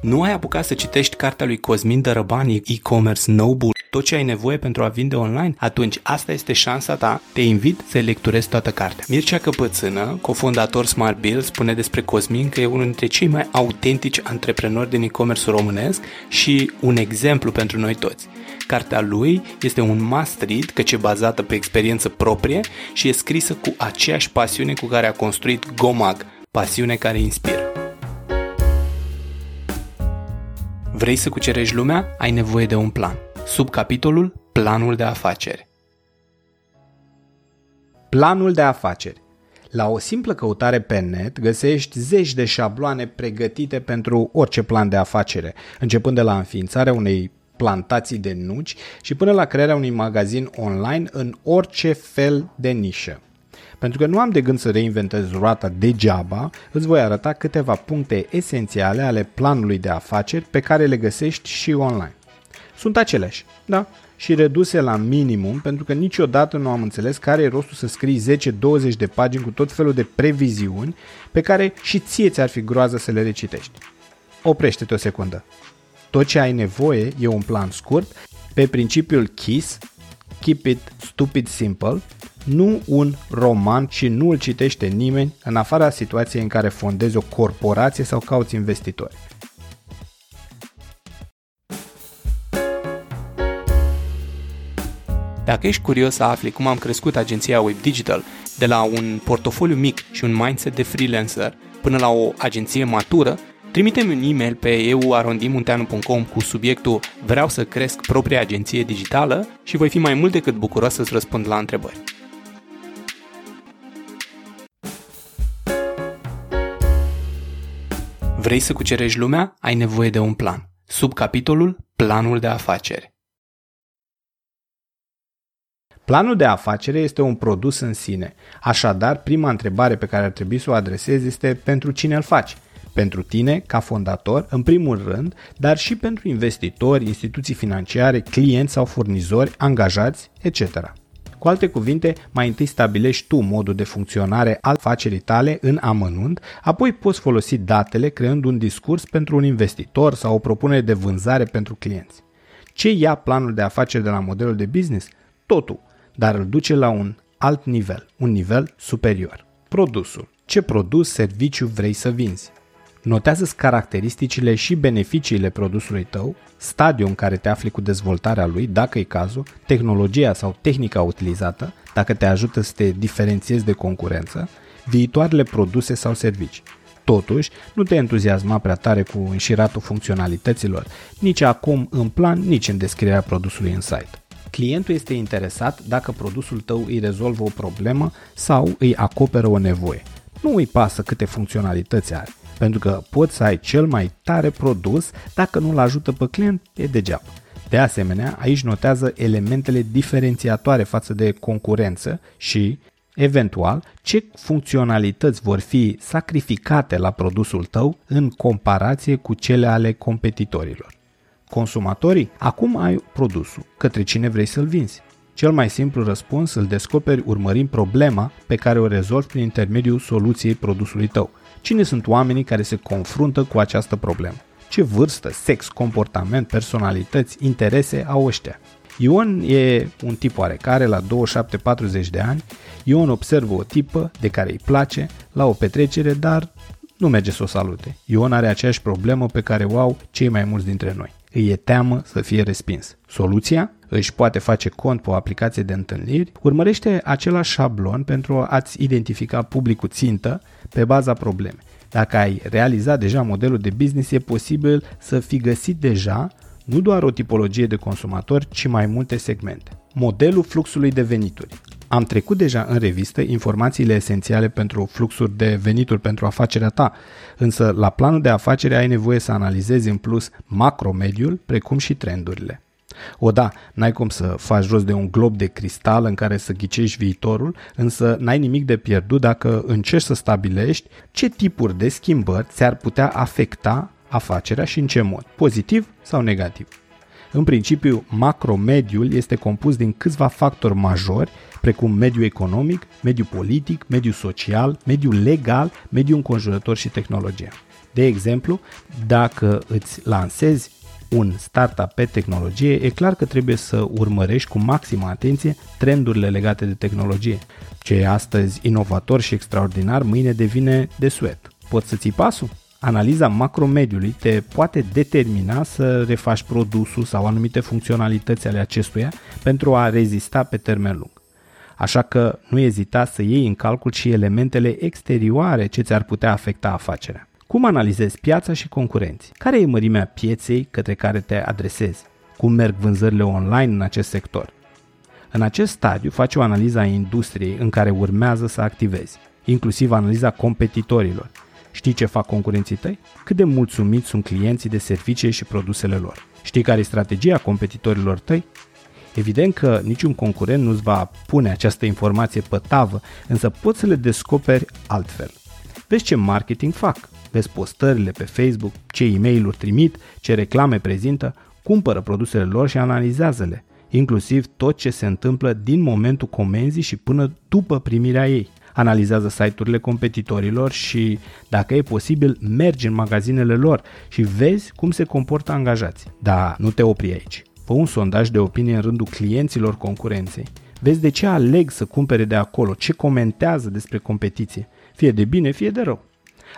Nu ai apucat să citești cartea lui Cosmin Dărăbani, e-commerce Noble, tot ce ai nevoie pentru a vinde online? Atunci asta este șansa ta. Te invit să lecturezi toată cartea. Mircea Căpățână, cofondator Smart Bill, spune despre Cosmin că e unul dintre cei mai autentici antreprenori din e-commerce românesc și un exemplu pentru noi toți. Cartea lui este un must read căci e bazată pe experiență proprie și e scrisă cu aceeași pasiune cu care a construit Gomag, pasiune care inspiră. Vrei să cucerești lumea? Ai nevoie de un plan. Sub capitolul Planul de afaceri. Planul de afaceri. La o simplă căutare pe net găsești zeci de șabloane pregătite pentru orice plan de afacere, începând de la înființarea unei plantații de nuci și până la crearea unui magazin online în orice fel de nișă. Pentru că nu am de gând să reinventez roata degeaba, îți voi arăta câteva puncte esențiale ale planului de afaceri pe care le găsești și online. Sunt aceleași, da, și reduse la minimum pentru că niciodată nu am înțeles care e rostul să scrii 10-20 de pagini cu tot felul de previziuni pe care și ție ți-ar fi groază să le recitești. Oprește-te o secundă. Tot ce ai nevoie e un plan scurt pe principiul KISS, Keep It Stupid Simple, nu un roman și nu îl citește nimeni în afara situației în care fondezi o corporație sau cauți investitori. Dacă ești curios să afli cum am crescut agenția Web Digital de la un portofoliu mic și un mindset de freelancer până la o agenție matură, trimite-mi un e-mail pe euarondimunteanu.com cu subiectul Vreau să cresc propria agenție digitală și voi fi mai mult decât bucuros să-ți răspund la întrebări. Vrei să cucerești lumea? Ai nevoie de un plan. Sub capitolul Planul de afaceri. Planul de afacere este un produs în sine. Așadar, prima întrebare pe care ar trebui să o adresezi este pentru cine îl faci. Pentru tine, ca fondator, în primul rând, dar și pentru investitori, instituții financiare, clienți sau furnizori, angajați, etc. Cu alte cuvinte, mai întâi stabilești tu modul de funcționare al afacerii tale în amănunt, apoi poți folosi datele creând un discurs pentru un investitor sau o propunere de vânzare pentru clienți. Ce ia planul de afaceri de la modelul de business? Totul, dar îl duce la un alt nivel, un nivel superior. Produsul. Ce produs, serviciu vrei să vinzi? Notează-ți caracteristicile și beneficiile produsului tău, stadiul în care te afli cu dezvoltarea lui, dacă e cazul, tehnologia sau tehnica utilizată, dacă te ajută să te diferențiezi de concurență, viitoarele produse sau servicii. Totuși, nu te entuziasma prea tare cu înșiratul funcționalităților, nici acum în plan, nici în descrierea produsului în site. Clientul este interesat dacă produsul tău îi rezolvă o problemă sau îi acoperă o nevoie. Nu îi pasă câte funcționalități are pentru că poți să ai cel mai tare produs, dacă nu-l ajută pe client, e degeaba. De asemenea, aici notează elementele diferențiatoare față de concurență și, eventual, ce funcționalități vor fi sacrificate la produsul tău în comparație cu cele ale competitorilor. Consumatorii, acum ai produsul, către cine vrei să-l vinzi. Cel mai simplu răspuns îl descoperi urmărind problema pe care o rezolvi prin intermediul soluției produsului tău. Cine sunt oamenii care se confruntă cu această problemă? Ce vârstă, sex, comportament, personalități, interese au ăștia? Ion e un tip oarecare la 27-40 de ani. Ion observă o tipă de care îi place la o petrecere, dar nu merge să o salute. Ion are aceeași problemă pe care o au cei mai mulți dintre noi. Îi e teamă să fie respins. Soluția? Își poate face cont pe o aplicație de întâlniri, urmărește același șablon pentru a-ți identifica publicul țintă pe baza problemei. Dacă ai realizat deja modelul de business, e posibil să fi găsit deja nu doar o tipologie de consumatori, ci mai multe segmente. Modelul fluxului de venituri. Am trecut deja în revistă informațiile esențiale pentru fluxuri de venituri pentru afacerea ta, însă la planul de afacere ai nevoie să analizezi în plus macromediul, precum și trendurile. O da, n-ai cum să faci rost de un glob de cristal în care să ghicești viitorul, însă n-ai nimic de pierdut dacă încerci să stabilești ce tipuri de schimbări ți-ar putea afecta afacerea și în ce mod, pozitiv sau negativ. În principiu, macromediul este compus din câțiva factori majori, precum mediul economic, mediul politic, mediul social, mediul legal, mediul înconjurător și tehnologia. De exemplu, dacă îți lansezi un startup pe tehnologie, e clar că trebuie să urmărești cu maximă atenție trendurile legate de tehnologie. Ce e astăzi inovator și extraordinar, mâine devine de suet. Poți să ții pasul? Analiza macromediului te poate determina să refaci produsul sau anumite funcționalități ale acestuia pentru a rezista pe termen lung. Așa că nu ezita să iei în calcul și elementele exterioare ce ți-ar putea afecta afacerea. Cum analizezi piața și concurenții? Care e mărimea pieței către care te adresezi? Cum merg vânzările online în acest sector? În acest stadiu faci o analiză a industriei în care urmează să activezi, inclusiv analiza competitorilor. Știi ce fac concurenții tăi? Cât de mulțumiți sunt clienții de servicii și produsele lor? Știi care e strategia competitorilor tăi? Evident că niciun concurent nu-ți va pune această informație pe tavă, însă poți să le descoperi altfel. Vezi ce marketing fac, vezi postările pe Facebook, ce e mail trimit, ce reclame prezintă, cumpără produsele lor și analizează-le, inclusiv tot ce se întâmplă din momentul comenzii și până după primirea ei. Analizează site-urile competitorilor și, dacă e posibil, mergi în magazinele lor și vezi cum se comportă angajații. Dar nu te opri aici. Fă un sondaj de opinie în rândul clienților concurenței. Vezi de ce aleg să cumpere de acolo, ce comentează despre competiție, fie de bine, fie de rău.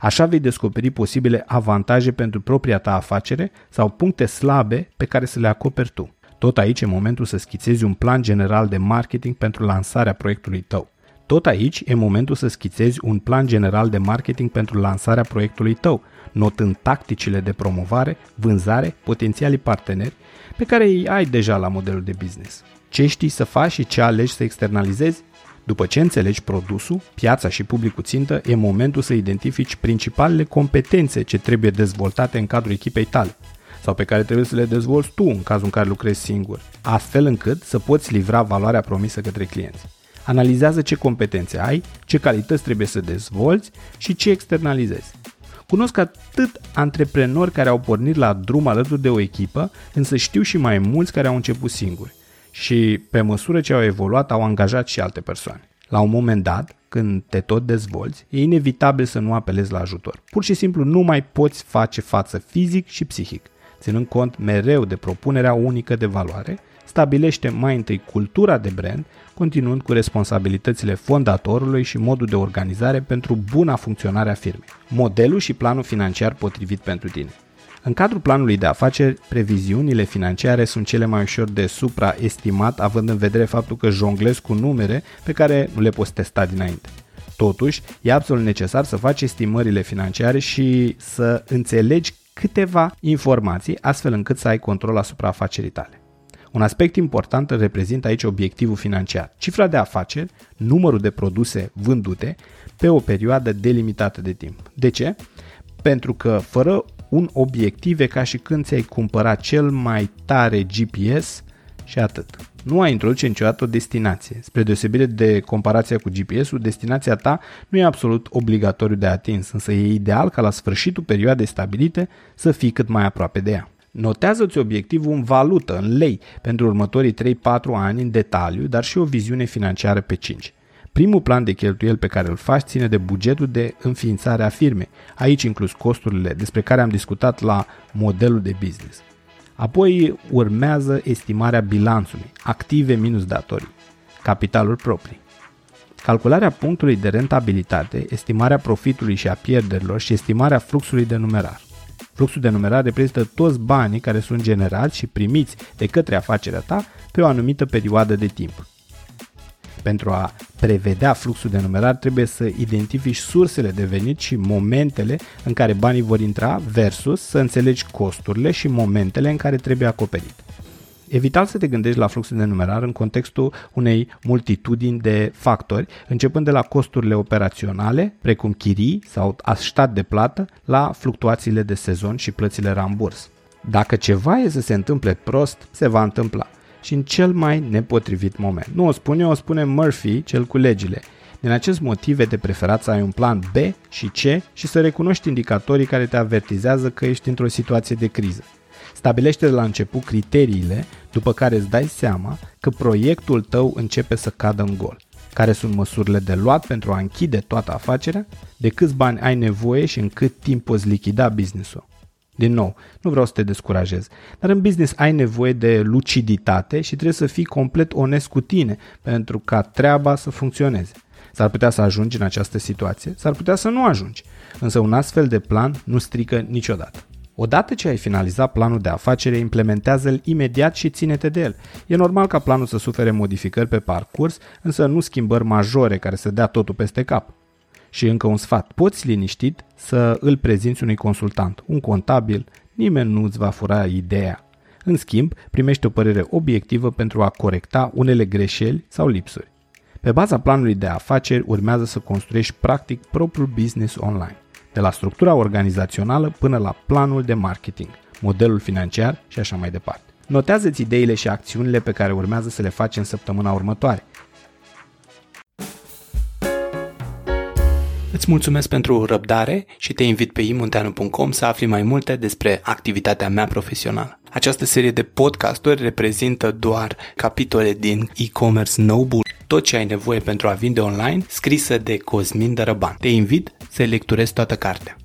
Așa vei descoperi posibile avantaje pentru propria ta afacere sau puncte slabe pe care să le acoperi tu. Tot aici e momentul să schițezi un plan general de marketing pentru lansarea proiectului tău. Tot aici e momentul să schițezi un plan general de marketing pentru lansarea proiectului tău, notând tacticile de promovare, vânzare, potențialii parteneri pe care îi ai deja la modelul de business. Ce știi să faci și ce alegi să externalizezi? După ce înțelegi produsul, piața și publicul țintă, e momentul să identifici principalele competențe ce trebuie dezvoltate în cadrul echipei tale sau pe care trebuie să le dezvolți tu în cazul în care lucrezi singur, astfel încât să poți livra valoarea promisă către clienți. Analizează ce competențe ai, ce calități trebuie să dezvolți și ce externalizezi. Cunosc atât antreprenori care au pornit la drum alături de o echipă, însă știu și mai mulți care au început singuri și pe măsură ce au evoluat au angajat și alte persoane. La un moment dat, când te tot dezvolți, e inevitabil să nu apelezi la ajutor. Pur și simplu nu mai poți face față fizic și psihic. Ținând cont mereu de propunerea unică de valoare, stabilește mai întâi cultura de brand, continuând cu responsabilitățile fondatorului și modul de organizare pentru buna funcționare a firmei. Modelul și planul financiar potrivit pentru tine. În cadrul planului de afaceri, previziunile financiare sunt cele mai ușor de supraestimat, având în vedere faptul că jonglezi cu numere pe care nu le poți testa dinainte. Totuși, e absolut necesar să faci estimările financiare și să înțelegi câteva informații astfel încât să ai control asupra afacerii tale. Un aspect important îl reprezintă aici obiectivul financiar, cifra de afaceri, numărul de produse vândute pe o perioadă delimitată de timp. De ce? Pentru că fără un obiectiv e ca și când ți-ai cumpărat cel mai tare GPS și atât. Nu ai introduce niciodată o destinație. Spre deosebire de comparația cu GPS-ul, destinația ta nu e absolut obligatoriu de atins, însă e ideal ca la sfârșitul perioadei stabilite să fii cât mai aproape de ea. Notează-ți obiectivul în valută, în lei, pentru următorii 3-4 ani în detaliu, dar și o viziune financiară pe 5. Primul plan de cheltuieli pe care îl faci ține de bugetul de înființare a firmei, aici inclus costurile despre care am discutat la modelul de business. Apoi urmează estimarea bilanțului, active minus datorii, capitalul proprii. Calcularea punctului de rentabilitate, estimarea profitului și a pierderilor și estimarea fluxului de numerar. Fluxul de numerar reprezintă toți banii care sunt generați și primiți de către afacerea ta pe o anumită perioadă de timp. Pentru a prevedea fluxul de numerar trebuie să identifici sursele de venit și momentele în care banii vor intra versus să înțelegi costurile și momentele în care trebuie acoperit. Evital să te gândești la fluxul de numerar în contextul unei multitudini de factori, începând de la costurile operaționale, precum chirii sau aștat de plată, la fluctuațiile de sezon și plățile ramburs. Dacă ceva e să se întâmple prost, se va întâmpla și în cel mai nepotrivit moment. Nu o spune eu, o spune Murphy, cel cu legile. Din acest motiv e de preferat să ai un plan B și C și să recunoști indicatorii care te avertizează că ești într-o situație de criză. Stabilește de la început criteriile după care îți dai seama că proiectul tău începe să cadă în gol. care sunt măsurile de luat pentru a închide toată afacerea, de câți bani ai nevoie și în cât timp poți lichida business-ul. Din nou, nu vreau să te descurajez, dar în business ai nevoie de luciditate și trebuie să fii complet onest cu tine pentru ca treaba să funcționeze. S-ar putea să ajungi în această situație, s-ar putea să nu ajungi, însă un astfel de plan nu strică niciodată. Odată ce ai finalizat planul de afacere, implementează-l imediat și ține-te de el. E normal ca planul să sufere modificări pe parcurs, însă nu schimbări majore care să dea totul peste cap. Și încă un sfat, poți liniștit să îl prezinți unui consultant, un contabil, nimeni nu îți va fura ideea. În schimb, primești o părere obiectivă pentru a corecta unele greșeli sau lipsuri. Pe baza planului de afaceri urmează să construiești practic propriul business online, de la structura organizațională până la planul de marketing, modelul financiar și așa mai departe. Notează-ți ideile și acțiunile pe care urmează să le faci în săptămâna următoare Îți mulțumesc pentru răbdare și te invit pe imunteanu.com să afli mai multe despre activitatea mea profesională. Această serie de podcasturi reprezintă doar capitole din e-commerce Noble, tot ce ai nevoie pentru a vinde online, scrisă de Cosmin Dărăban. Te invit să lecturezi toată cartea.